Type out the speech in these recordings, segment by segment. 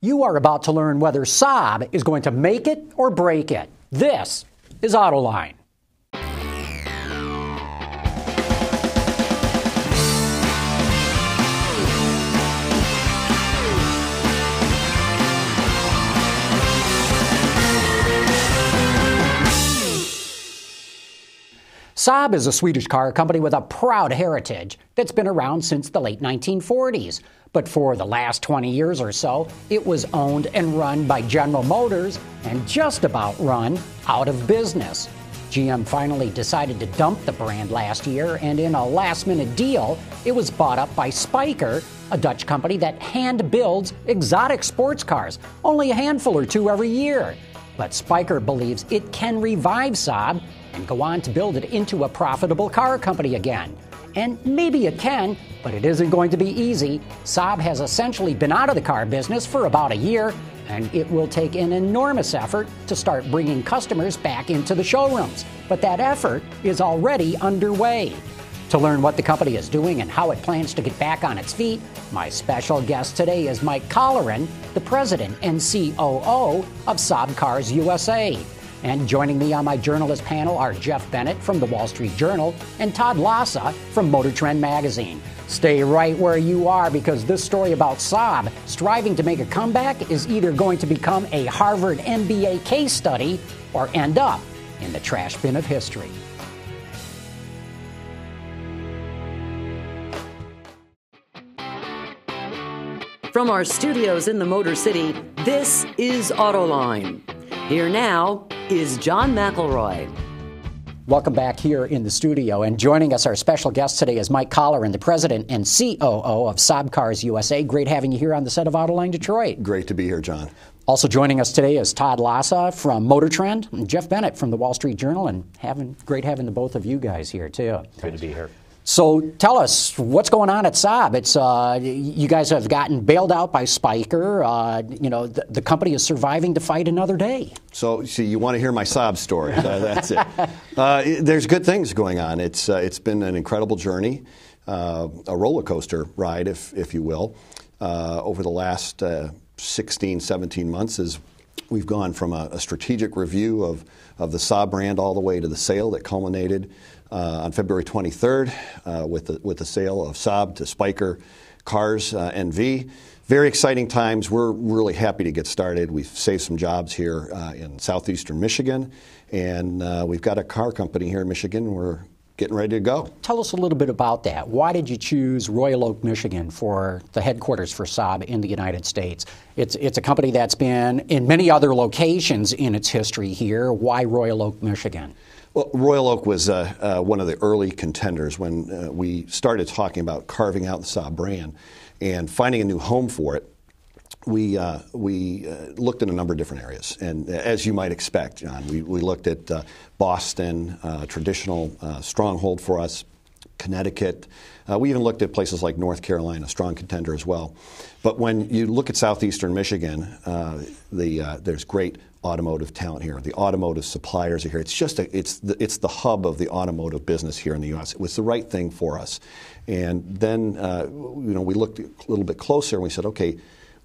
You are about to learn whether Saab is going to make it or break it. This is Autoline. Saab is a Swedish car company with a proud heritage that's been around since the late 1940s. But for the last 20 years or so, it was owned and run by General Motors and just about run out of business. GM finally decided to dump the brand last year, and in a last minute deal, it was bought up by Spyker, a Dutch company that hand builds exotic sports cars, only a handful or two every year. But Spyker believes it can revive Saab and go on to build it into a profitable car company again. And maybe it can, but it isn't going to be easy. Saab has essentially been out of the car business for about a year, and it will take an enormous effort to start bringing customers back into the showrooms. But that effort is already underway. To learn what the company is doing and how it plans to get back on its feet, my special guest today is Mike Colleran, the president and COO of Saab Cars USA. And joining me on my journalist panel are Jeff Bennett from the Wall Street Journal and Todd Lassa from Motor Trend Magazine. Stay right where you are because this story about Saab striving to make a comeback is either going to become a Harvard MBA case study or end up in the trash bin of history. From our studios in the Motor City, this is Autoline. Here now is John McElroy. Welcome back here in the studio. And joining us, our special guest today is Mike Colleran, the president and COO of Saab Cars USA. Great having you here on the set of Autoline Detroit. Great to be here, John. Also joining us today is Todd Lassa from Motor Trend and Jeff Bennett from the Wall Street Journal. And having great having the both of you guys here, too. Good to be here. So tell us what's going on at Saab. It's uh, you guys have gotten bailed out by Spyker. Uh, you know the, the, company is surviving to fight another day. So see, you want to hear my Saab story? Uh, that's it. Uh, there's good things going on. It's uh, it's been an incredible journey, uh, a roller coaster ride, if if you will, over the last 16, 17 months. As we've gone from a, a strategic review of of the Saab brand all the way to the sale that culminated uh, on February 23rd uh, with, the, with the sale of Saab to Spyker Cars uh, NV. Very exciting times. We're really happy to get started. We've saved some jobs here uh, in southeastern Michigan, and uh, we've got a car company here in Michigan. We're getting ready to go. Tell us a little bit about that. Why did you choose Royal Oak, Michigan for the headquarters for Saab in the United States? It's, it's a company that's been in many other locations in its history here. Why Royal Oak, Michigan? Well, Royal Oak was uh, uh, one of the early contenders when uh, we started talking about carving out the Saab brand and finding a new home for it. We, uh, we uh, looked in a number of different areas. And as you might expect, John, we, we looked at uh, Boston, traditional stronghold for us, Connecticut. we even looked at places like North Carolina, strong contender as well. But when you look at southeastern Michigan, the, there's great automotive talent here. The automotive suppliers are here. It's just a, it's the, it's the hub of the automotive business here in the U.S. It was the right thing for us. And then uh, you know we looked a little bit closer and we said, okay,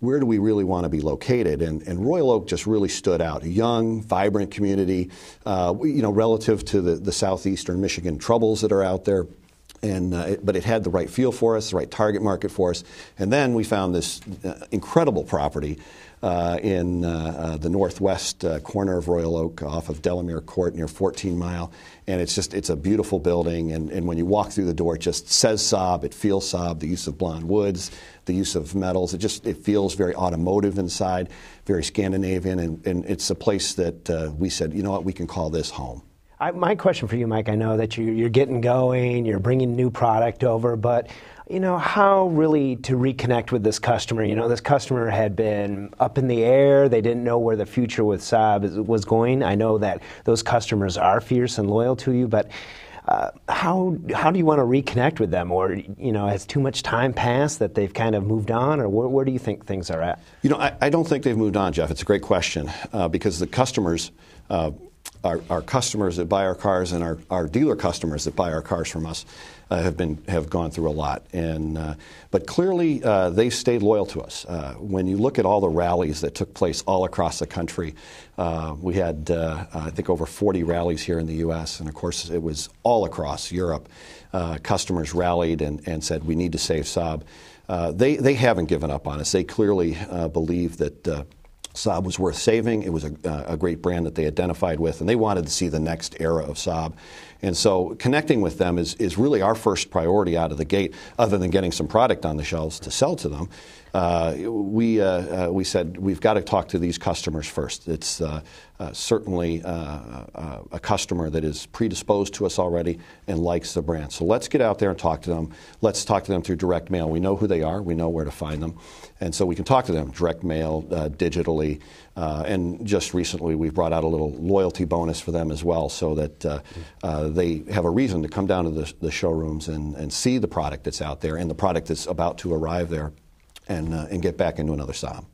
where do we really want to be located? And, and Royal Oak just really stood out. A young, vibrant community, uh, you know, relative to the, the southeastern Michigan troubles that are out there. And, uh, it, but it had the right feel for us, the right target market for us. And then we found this uh, incredible property uh, in uh, uh, the northwest uh, corner of Royal Oak off of Delamere Court near 14 Mile. And it's just, it's a beautiful building. And, and when you walk through the door, it just says Saab, it feels Saab, the use of blonde woods, the use of metals. It just, it feels very automotive inside, very Scandinavian. And, and it's a place that we said, you know what, we can call this home. I, my question for you, Mike, I know that you, you're getting going, you're bringing new product over, but you know, how really to reconnect with this customer. You know, this customer had been up in the air. They didn't know where the future with Saab was going. I know that those customers are fierce and loyal to you, but uh, how how do you want to reconnect with them, or you know, has too much time passed that they've kind of moved on, or where, where do you think things are at? You know, I, I, don't think they've moved on, Jeff. It's a great question uh, because the customers. Uh, our, our, customers that buy our cars and our, our dealer customers that buy our cars from us uh, have been have gone through a lot. And uh, but clearly uh, they stayed loyal to us. Uh, when you look at all the rallies that took place all across the country, uh, we had I think over 40 rallies here in the U.S. and of course it was all across Europe. customers rallied and, and said we need to save Saab. they they haven't given up on us. They clearly believe that Saab was worth saving. It was a, a, great brand that they identified with, and they wanted to see the next era of Saab. And so connecting with them is, is really our first priority out of the gate, other than getting some product on the shelves to sell to them. Uh, we, uh, uh, we said we've got to talk to these customers first. It's uh, uh, certainly a customer that is predisposed to us already and likes the brand. So let's get out there and talk to them. Let's talk to them through direct mail. We know who they are, we know where to find them. And so we can talk to them direct mail, digitally. and just recently, we've brought out a little loyalty bonus for them as well so that they have a reason to come down to the, the showrooms and, and see the product that's out there and the product that's about to arrive there and, uh, and get back into another Saab.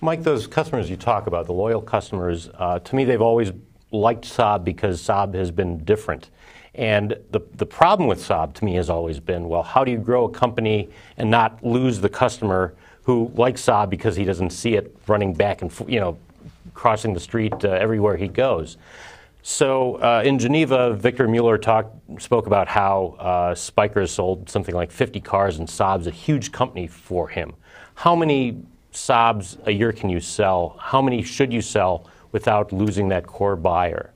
Mike, those customers you talk about, the loyal customers, uh, to me, they've always liked Saab because Saab has been different. And the, the problem with Saab to me has always been well, how do you grow a company and not lose the customer who likes Saab because he doesn't see it running back and, you know, crossing the street uh, everywhere he goes? So uh, in Geneva, Victor Muller talked, spoke about how uh, Spyker sold something like 50 cars, and Saab's a huge company for him. How many Saabs a year can you sell? How many should you sell without losing that core buyer?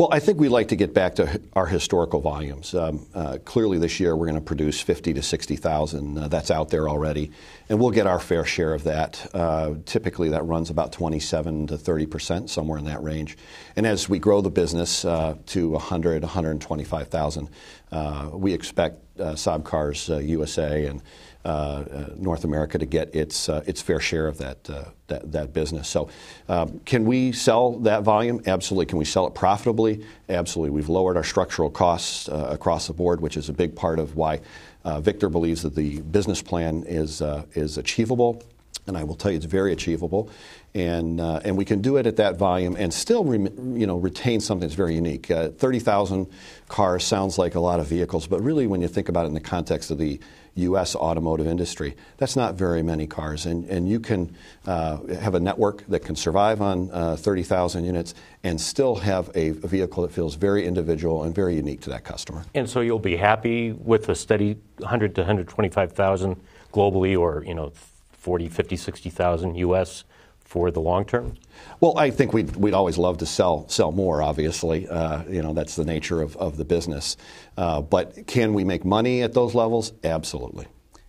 Well, I think we like to get back to our historical volumes. Um, uh, clearly, this year we're going to produce 50 to 60,000. Uh, that's out there already, and we'll get our fair share of that. Uh, typically, that runs about 27 to 30 percent, somewhere in that range. And as we grow the business uh, to 100, 125,000, uh, we expect uh, Saab Cars USA and uh, uh, North America to get its uh, its fair share of that that, that, business. So, um, can we sell that volume? Absolutely. Can we sell it profitably? Absolutely. We've lowered our structural costs across the board, which is a big part of why Victor believes that the business plan is is achievable and I will tell you it's very achievable, and uh, and we can do it at that volume and still you know retain something that's very unique. Uh, Thirty thousand cars sounds like a lot of vehicles, but really when you think about it in the context of the U.S. automotive industry. That's not very many cars, and, and you can uh, have a network that can survive on uh, 30,000 units and still have a, vehicle that feels very individual and very unique to that customer. And so you'll be happy with a steady 100 to 125,000 globally, or you know, 40, 50, 60,000 U.S for the long term? Well, I think we'd, we'd always love to sell sell more. Obviously, uh, you know that's the nature of, of the business. Uh, but can we make money at those levels? Absolutely.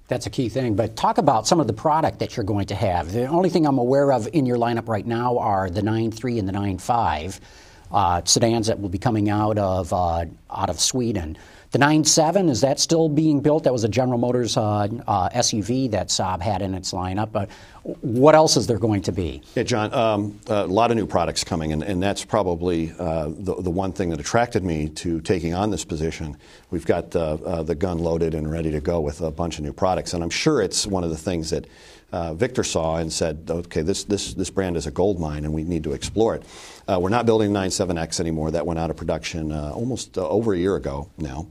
That's a key thing. But talk about some of the product that you're going to have. The only thing I'm aware of in your lineup right now are the 9.3 and the 9.5 uh, sedans that will be coming out of uh, out of Sweden. The 9.7, is that still being built? That was a General Motors uh, uh, SUV that Saab had in its lineup. But what else is there going to be? Yeah, John, um, a lot of new products coming, and, and that's probably uh, the, the one thing that attracted me to taking on this position. We've got uh, uh, the gun loaded and ready to go with a bunch of new products, and I'm sure it's one of the things that uh, Victor saw and said, okay, this, this, this brand is a gold mine and we need to explore it. We're not building 97X anymore. That went out of production almost over a year ago now.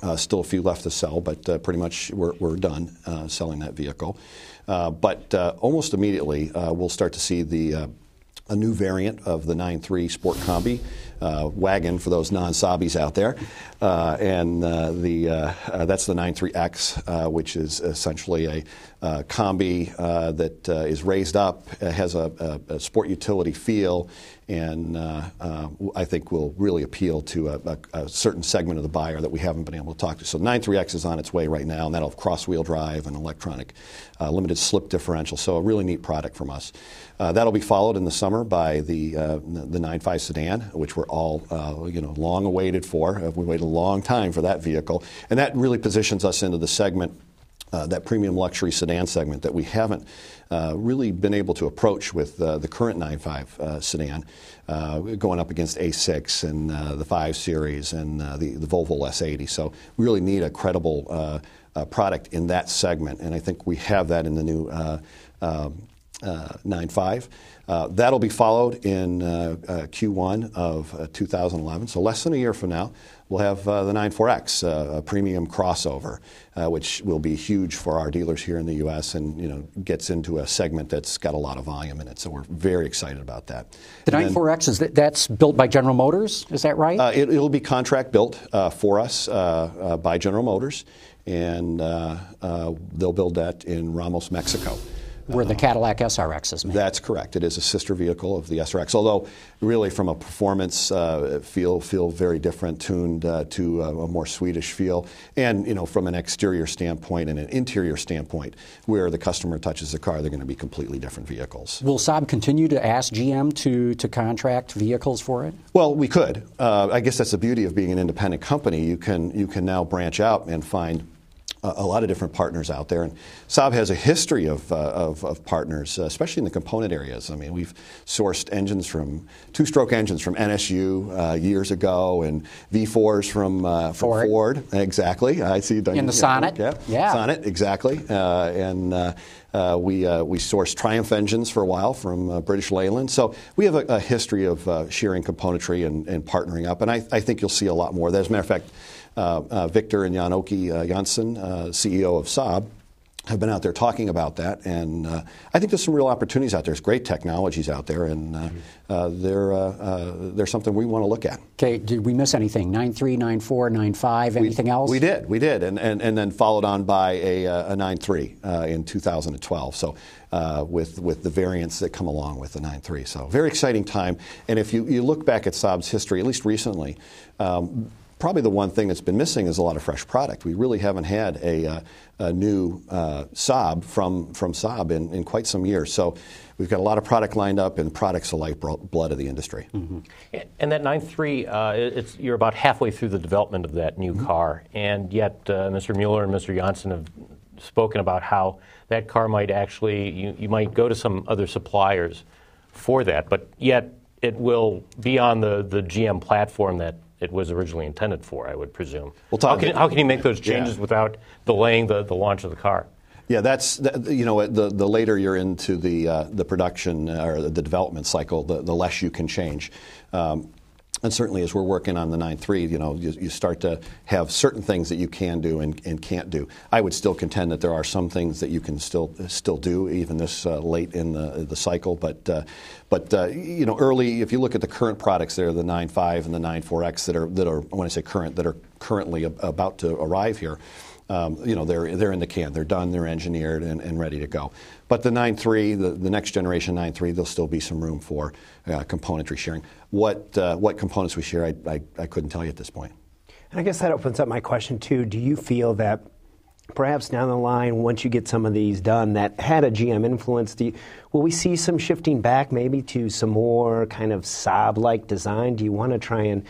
Uh, still a few left to sell, but uh, pretty much we're, we're done uh, selling that vehicle. Uh, but uh, almost immediately, uh, we'll start to see the a new variant of the 9.3 Sport Combi wagon for those non-Saabis out there, and the that's the 9.3X, which is essentially a combi that is raised up, has a, a, a, sport utility feel, and uh, uh, I think will really appeal to a, a, certain segment of the buyer that we haven't been able to talk to. So 93X is on its way right now, and that'll have cross-wheel drive and electronic uh, limited slip differential. So a really neat product from us. that'll be followed in the summer by the the 95 sedan, which we're all you know long awaited for. we waited a long time for that vehicle, and that really positions us into the segment uh, that premium luxury sedan segment that we haven't uh, really been able to approach with uh, the current 9.5 uh, sedan, uh, going up against A6 and uh, the 5 Series and the, the, Volvo S80. So we really need a credible product in that segment, and I think we have that in the new. Uh, 9.5. Uh, that'll be followed in uh, uh Q1 of uh, 2011. So less than a year from now, we'll have uh, the 9.4X, a premium crossover, which will be huge for our dealers here in the U.S. and you know gets into a segment that's got a lot of volume in it. So we're very excited about that. The 9.4X is that, that's built by General Motors, is that right? it, will be contract built for us by General Motors, and they'll build that in Ramos, Mexico where the Cadillac SRX is made. That's correct. It is a sister vehicle of the SRX, although really from a performance uh, feel feel very different, tuned uh, to a, a, more Swedish feel, and you know from an exterior standpoint and an interior standpoint, where the customer touches the car, they're going to be completely different vehicles. Will Saab continue to ask GM to to contract vehicles for it? Well, we could. Uh, I guess that's the beauty of being an independent company. You can you can now branch out and find a lot of different partners out there. And Saab has a history of, uh, of, of, partners, uh, especially in the component areas. I mean, we've sourced engines from two stroke engines from NSU uh, years ago and V4s from, uh, from Ford. Ford. Exactly. I see In the Sonnet. Yeah. yeah. Sonnet, exactly. Uh, and uh, we, we sourced Triumph engines for a while from British Leyland. So we have a, a history of sharing componentry and, and, partnering up. And I, I think you'll see a lot more. that As a matter of fact, Victor and Jan-Åke uh, Jonsson, CEO of Saab, have been out there talking about that, and uh, I think there's some real opportunities out there. There's great technologies out there, and uh, uh, they're, they're something we want to look at. Okay, did we miss anything? 9.3, 9.4, 9.5, anything we, else? We did, we did, and, and, and then followed on by a, a 9.3 in 2012. So with, with the variants that come along with the 9.3. So very exciting time. And if you, you look back at Saab's history, at least recently, um, probably the one thing that's been missing is a lot of fresh product. We really haven't had a, uh, a new uh, Saab from, from Saab in, in quite some years. So we've got a lot of product lined up, and products the lifeblood of the industry. Mm-hmm. And that 9.3, uh, it's, you're about halfway through the development of that new mm-hmm. car, and yet uh, Mr. Muller and Mr. Jonsson have spoken about how that car might actually, you, you might go to some other suppliers for that, but yet it will be on the, the GM platform that it was originally intended for, I would presume. Well, how, can, how can you make those changes yeah. without delaying the, the launch of the car? Yeah, that's you know the the later you're into the uh, the production uh, or the development cycle, the, the less you can change. Um, and certainly, as we're working on the 9-3, you know, you, you, start to have certain things that you can do and, and, can't do. I would still contend that there are some things that you can still still do, even this uh, late in the, the cycle. But uh, but uh, you know, early, if you look at the current products, there, the 9.5 and the 9.4x that are that are when I say current, that are currently about to arrive here. Um, you know, they're, they're in the can. They're done, they're engineered, and, and ready to go. But the 9.3, the, the next generation 9.3, there'll still be some room for uh, componentry sharing. What, uh, what components we share, I, I, I couldn't tell you at this point. And I guess that opens up my question, too. Do you feel that perhaps down the line, once you get some of these done that had a GM influence, you, will we see some shifting back maybe to some more kind of Saab like design? Do you want to try and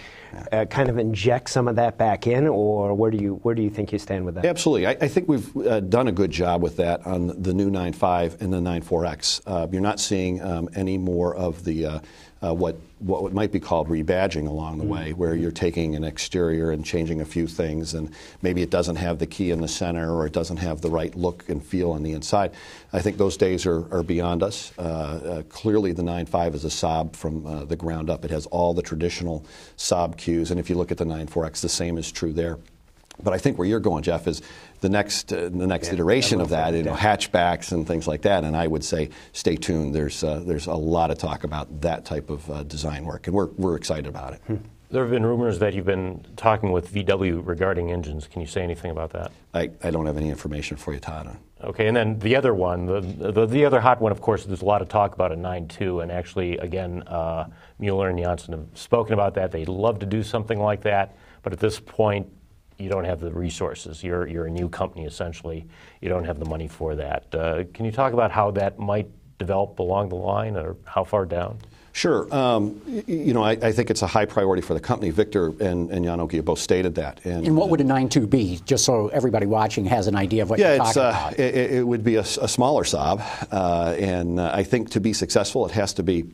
uh, kind of inject some of that back in, or where do you where do you think you stand with that? Absolutely, I, I think we've uh, done a good job with that on the new 9.5 and the 9.4x. Uh, you're not seeing um, any more of the uh, what what might be called rebadging along the mm-hmm. way, where you're taking an exterior and changing a few things, and maybe it doesn't have the key in the center or it doesn't have the right look and feel on the inside. I think those days are, are beyond us. Uh, uh, clearly, the 9.5 is a Saab from uh, the ground up. It has all the traditional Saab cues, and if you look at the 9.4X, the same is true there. But I think where you're going, Jeff, is the next uh, the next yeah, iteration of that, you know, hatchbacks and things like that. And I would say, stay tuned. There's uh, there's a lot of talk about that type of uh, design work, and we're we're excited about it. Hmm. There have been rumors that you've been talking with VW regarding engines. Can you say anything about that? I, I don't have any information for you, Todd. Okay, and then the other one, the, the, the other hot one, of course, there's a lot of talk about a 9.2, and actually, again, uh, Muller and Jonsson have spoken about that. They'd love to do something like that, but at this point, you don't have the resources. You're, you're a new company, essentially. You don't have the money for that. Uh, can you talk about how that might develop along the line or how far down? Sure. Um, you know, I, I, think it's a high priority for the company. Victor and, and Jan-Åke both stated that. And, and what would a 9.2 be, just so everybody watching has an idea of what yeah, you're talking uh, about? It, it, would be a, a smaller Saab. Uh, and uh, I think to be successful, it has to be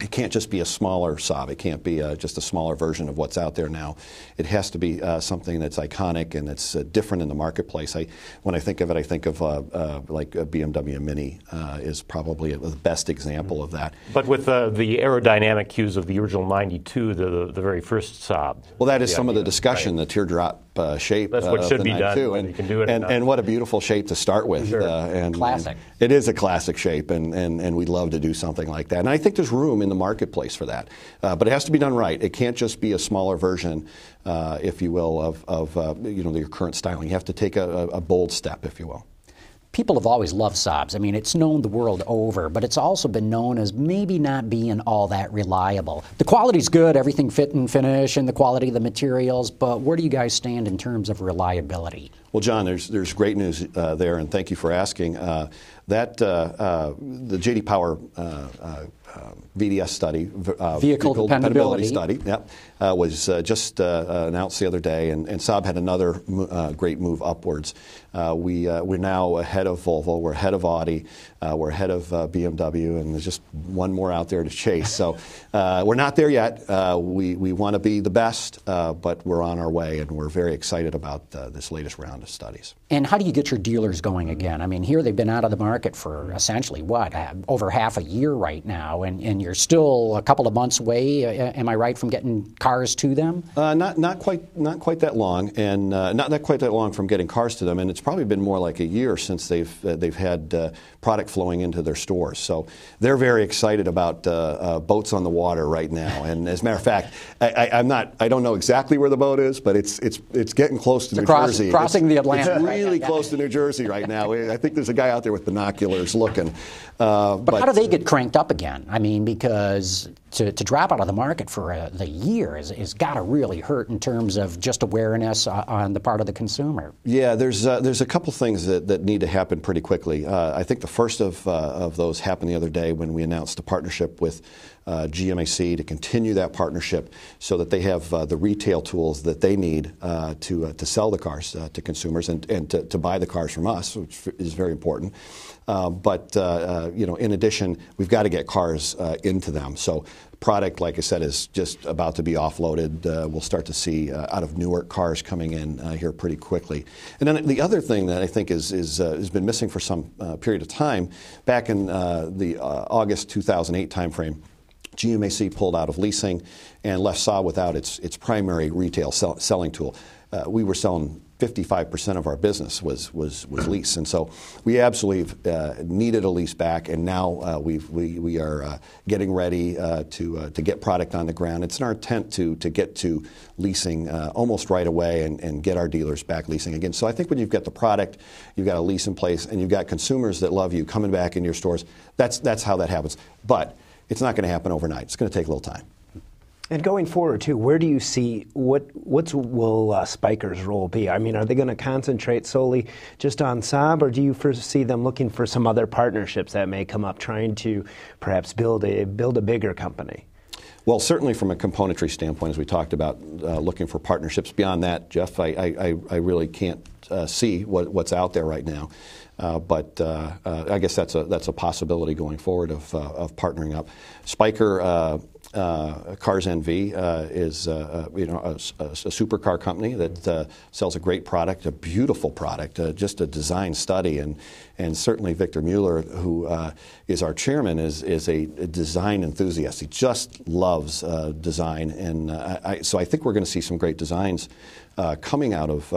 it can't just be a smaller Saab. It can't be uh, just a smaller version of what's out there now. It has to be uh, something that's iconic and that's uh, different in the marketplace. I, when I think of it, I think of uh, uh, like a BMW Mini uh, is probably the best example of that. But with the aerodynamic cues of the original 92, the, the very first Saab. Well, that is some idea. of the discussion, right. the teardrop uh, shape. That's what should be done. And, you can do it. And, and, what a beautiful shape to start with. Sure. Uh, and, classic. And it is a classic shape, and, and, and we'd love to do something like that. And I think there's room in the marketplace for that. Uh, but it has to be done right. It can't just be a smaller version, uh, if you will, of, of uh, you know, your current styling. You have to take a, a bold step, if you will people have always loved Saabs. I mean, it's known the world over, but it's also been known as maybe not being all that reliable. The quality's good, everything fit and finish, and the quality of the materials, but where do you guys stand in terms of reliability? Well, John, there's, there's great news uh, there, and thank you for asking. Uh, that uh, uh the JD Power uh, uh, um, VDS study, uh, vehicle, vehicle dependability. dependability study, yep, uh, was uh, just announced the other day, and, and Saab had another great move upwards. we, we're now ahead of Volvo, we're ahead of Audi, we're ahead of BMW, and there's just one more out there to chase. So we're not there yet. we we want to be the best, but we're on our way, and we're very excited about this latest round of studies. And how do you get your dealers going again? I mean, here they've been out of the market for essentially what over half a year right now, and, and you're still a couple of months away. Uh, am I right from getting cars to them? Uh, not not quite not quite that long, and uh, not not quite that long from getting cars to them. And it's probably been more like a year since they've uh, they've had uh, product flowing into their stores. So they're very excited about uh, boats on the water right now. And as a matter of fact, I, am not I don't know exactly where the boat is, but it's it's it's getting close to it's New cross, Jersey. Crossing the Atlantic. It's really right close to New Jersey right now. I think there's a guy out there with binoculars looking. but, but how do they get cranked up again? I mean, because to, to drop out of the market for a, the year is, is got to really hurt in terms of just awareness uh, on the part of the consumer. Yeah, there's uh, there's a couple things that, that need to happen pretty quickly. Uh, I think the first of uh, of those happened the other day when we announced a partnership with uh, GMAC to continue that partnership so that they have uh, the retail tools that they need to to sell the cars to consumers and, and to, to buy the cars from us, which is very important. Uh, but uh, uh, you know, in addition, we've got to get cars into them. So product, like I said, is just about to be offloaded. Uh, we'll start to see uh, out of Newark cars coming in uh, here pretty quickly. And then the other thing that I think is, is has been missing for some period of time, back in the August 2008 timeframe. GMAC pulled out of leasing and left Saab without its, its primary retail sell, selling tool. we were selling 55% of our business was, was, was lease. And so we absolutely uh, needed a lease back, and now uh, we we, are uh, getting ready uh, to, uh, to get product on the ground. It's in our intent to, to get to leasing uh, almost right away and, and get our dealers back leasing again. So I think when you've got the product, you've got a lease in place, and you've got consumers that love you coming back in your stores, that's, that's how that happens. But it's not going to happen overnight. It's going to take a little time. And going forward too, where do you see what what's will uh, Spyker's role be? I mean, are they going to concentrate solely just on Saab, or do you foresee them looking for some other partnerships that may come up, trying to perhaps build a build a bigger company? Well, certainly from a componentry standpoint, as we talked about, uh, looking for partnerships. Beyond that, Jeff, I, I, I really can't uh, see what, what's out there right now. Uh, but uh, uh, I guess that's a that's a possibility going forward of, uh, of partnering up. Spyker uh, Cars NV uh, is uh, uh, you know a, a, a, supercar company that uh, sells a great product, a beautiful product, uh, just a design study, and and certainly Victor Muller, who is our chairman, is is a, design enthusiast. He just loves design, and I, so I think we're going to see some great designs coming out of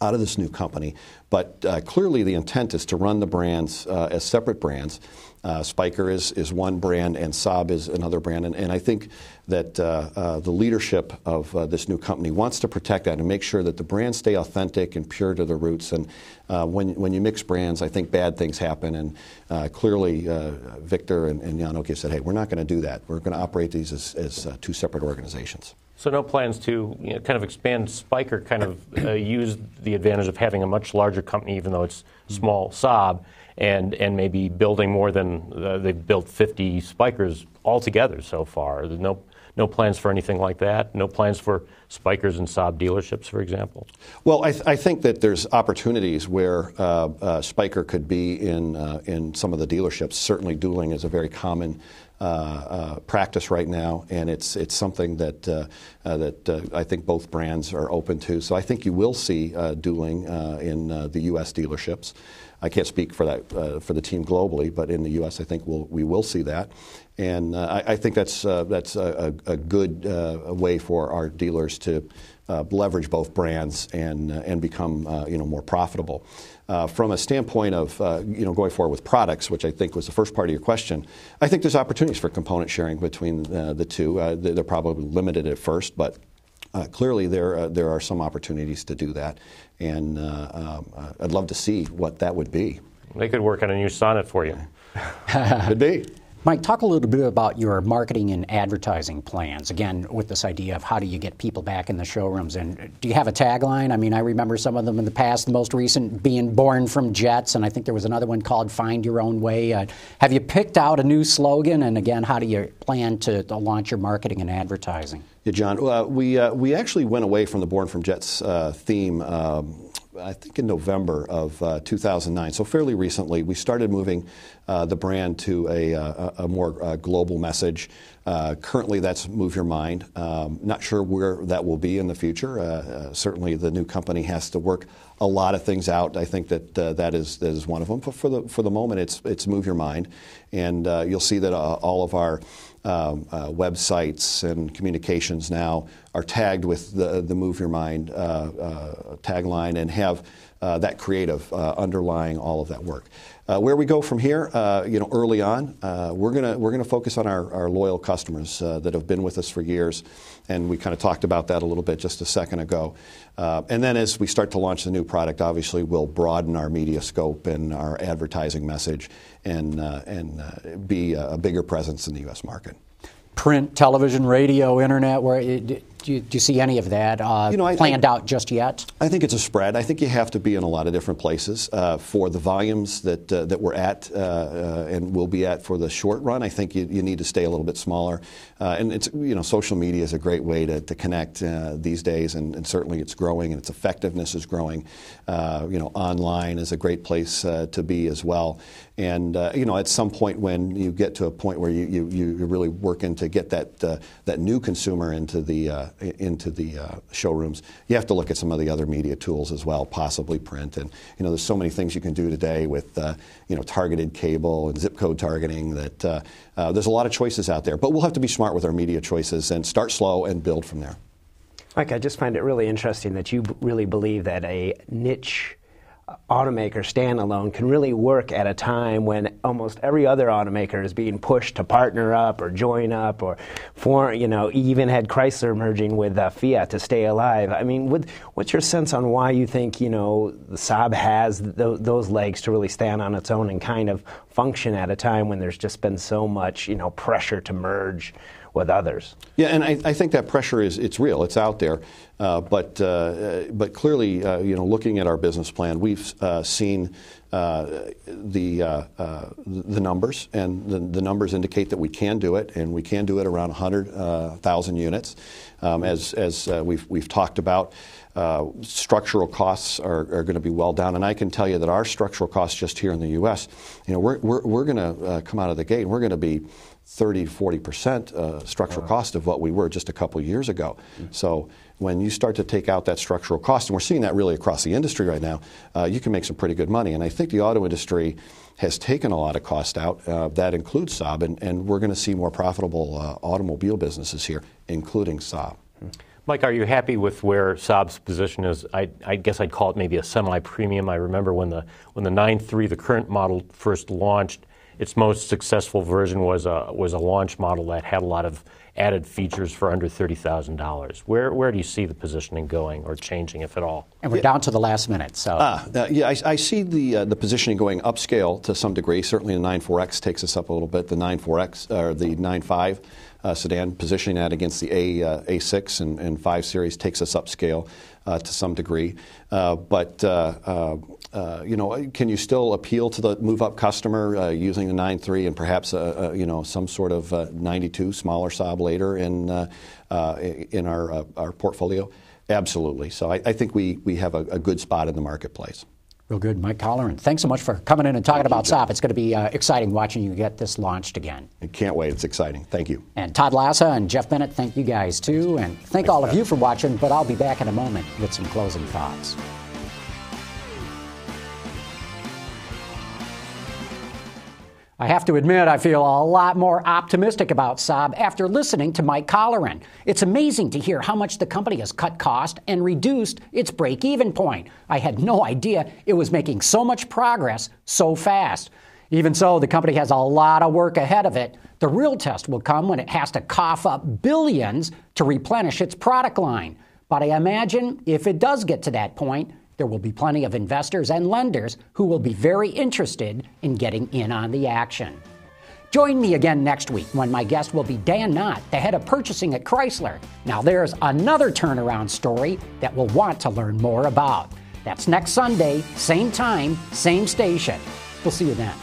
out of this new company. But uh, clearly, the intent is to run the brands uh, as separate brands. Uh, Spyker is, is one brand, and Saab is another brand. And, and I think that uh, uh, the leadership of uh, this new company wants to protect that and make sure that the brands stay authentic and pure to their roots. And when, when you mix brands, I think bad things happen. And clearly, Victor and, and said, hey, we're not going to do that. We're going to operate these as, as two separate organizations. So no plans to you know, kind of expand Spyker, kind of uh, use the advantage of having a much larger company, even though it's small Saab, and and maybe building more than uh, they've built 50 Spykers altogether so far. There's no no plans for anything like that? No plans for Spykers and Saab dealerships, for example? Well, I, th- I think that there's opportunities where uh, uh, Spyker could be in, uh, in some of the dealerships. Certainly, dueling is a very common uh, uh, practice right now, and it's it's something that uh, that I think both brands are open to. So I think you will see dueling in the U.S. dealerships. I can't speak for that for the team globally, but in the U.S., I think we'll, we will see that, and I, I, think that's that's a, a good way for our dealers to leverage both brands and and become you know more profitable. Uh, from a standpoint of uh, you know going forward with products, which I think was the first part of your question, I think there's opportunities for component sharing between uh, the two. Uh, they're probably limited at first, but uh, clearly there uh, there are some opportunities to do that, and um, I'd love to see what that would be. They could work on a new sonnet for you. could be. Mike, talk a little bit about your marketing and advertising plans. Again, with this idea of how do you get people back in the showrooms, and do you have a tagline? I mean, I remember some of them in the past. The most recent being "Born from Jets," and I think there was another one called "Find Your Own Way." Uh, have you picked out a new slogan? And again, how do you plan to, to launch your marketing and advertising? Yeah, John, uh, we uh, we actually went away from the "Born from Jets" uh, theme. Um, I think in November of uh, 2009, so fairly recently, we started moving uh, the brand to a, a, a more uh, global message. Uh, currently, that's Move Your Mind. Um, not sure where that will be in the future. Uh, uh, certainly, the new company has to work a lot of things out. I think that that is that is one of them. But for the for the moment, it's it's Move Your Mind, and you'll see that all of our um, uh, websites and communications now are tagged with the, the Move Your Mind uh, uh, tagline and have uh, that creative uh, underlying all of that work. Uh, where we go from here, you know, early on, we're gonna we're gonna focus on our, our loyal customers that have been with us for years, and we kind of talked about that a little bit just a second ago. Uh, and then as we start to launch the new product, obviously we'll broaden our media scope and our advertising message, and uh, and uh, be a bigger presence in the U.S. market print, television, radio, internet? Where do you, do you see any of that uh, you know, I, planned I, out just yet? I think it's a spread. I think you have to be in a lot of different places uh, for the volumes that uh, that we're at uh, uh, and will be at for the short run. I think you, you need to stay a little bit smaller. Uh, and it's you know social media is a great way to, to connect these days, and, and, certainly it's growing and its effectiveness is growing. you know, online is a great place to be as well. And uh, you know, at some point when you get to a point where you, you, you're really working to get that uh, that new consumer into the uh, into the uh, showrooms, you have to look at some of the other media tools as well, possibly print. And you know, there's so many things you can do today with uh, you know targeted cable and zip code targeting that uh, there's a lot of choices out there. But we'll have to be smart with our media choices and start slow and build from there. Mike, I just find it really interesting that you really believe that a niche automaker standalone can really work at a time when almost every other automaker is being pushed to partner up or join up or for you know even had Chrysler merging with uh, Fiat to stay alive. I mean, what's your sense on why you think you know the Saab has th- those legs to really stand on its own and kind of function at a time when there's just been so much you know pressure to merge with others. Yeah, and I, I, think that pressure is it's real. It's out there, uh, but uh, but clearly, uh, you know, looking at our business plan, we've uh, seen. Uh, the uh, the numbers and the, the, numbers indicate that we can do it, and we can do it around 100,000 units, um, as as we've we've talked about. Uh, structural costs are, are going to be well down. And I can tell you that our structural costs just here in the U.S., you know, we're, we're, we're going to uh, come out of the gate and we're going to be 30 40 percent uh, structural wow. cost of what we were just a couple years ago. Mm-hmm. So when you start to take out that structural cost, and we're seeing that really across the industry right now, uh, you can make some pretty good money. And I think the auto industry has taken a lot of cost out. Uh, that includes Saab, and, and we're going to see more profitable uh, automobile businesses here, including Saab. Mm-hmm. Mike, are you happy with where Saab's position is? I, I guess I'd call it maybe a semi-premium. I remember when the when the 9.3, the current model, first launched its most successful version was a was a launch model that had a lot of added features for under thirty thousand dollars. Where where do you see the positioning going or changing, if at all? And we're yeah. down to the last minute. So ah, uh, yeah, I, I, see the uh, the positioning going upscale to some degree. Certainly, the 94X takes us up a little bit. The 94X or the 95 uh, sedan positioning that against the A uh, A6 and, and 5 series takes us upscale uh, to some degree. Uh, but uh, you know, can you still appeal to the move-up customer uh, using the 9.3 and perhaps, uh, uh, you know, some sort of uh, 92 smaller Saab later in in our our portfolio? Absolutely. So I, I think we we have a, a, good spot in the marketplace. Real good, Mike Colleran. Thanks so much for coming in and talking Thank about Saab. It's going to be uh, exciting watching you get this launched again. I can't wait. It's exciting. Thank you. And Todd Lassa and Jeff Bennett, thank you guys too, and thank Thanks, all of you for watching. But I'll be back in a moment with some closing thoughts. I have to admit, I feel a lot more optimistic about Saab after listening to Mike Colleran. It's amazing to hear how much the company has cut cost and reduced its break even point. I had no idea it was making so much progress so fast. Even so, the company has a lot of work ahead of it. The real test will come when it has to cough up billions to replenish its product line. But I imagine if it does get to that point, there will be plenty of investors and lenders who will be very interested in getting in on the action. Join me again next week when my guest will be Dan Knott, the head of purchasing at Chrysler. Now, there's another turnaround story that we'll want to learn more about. That's next Sunday, same time, same station. We'll see you then.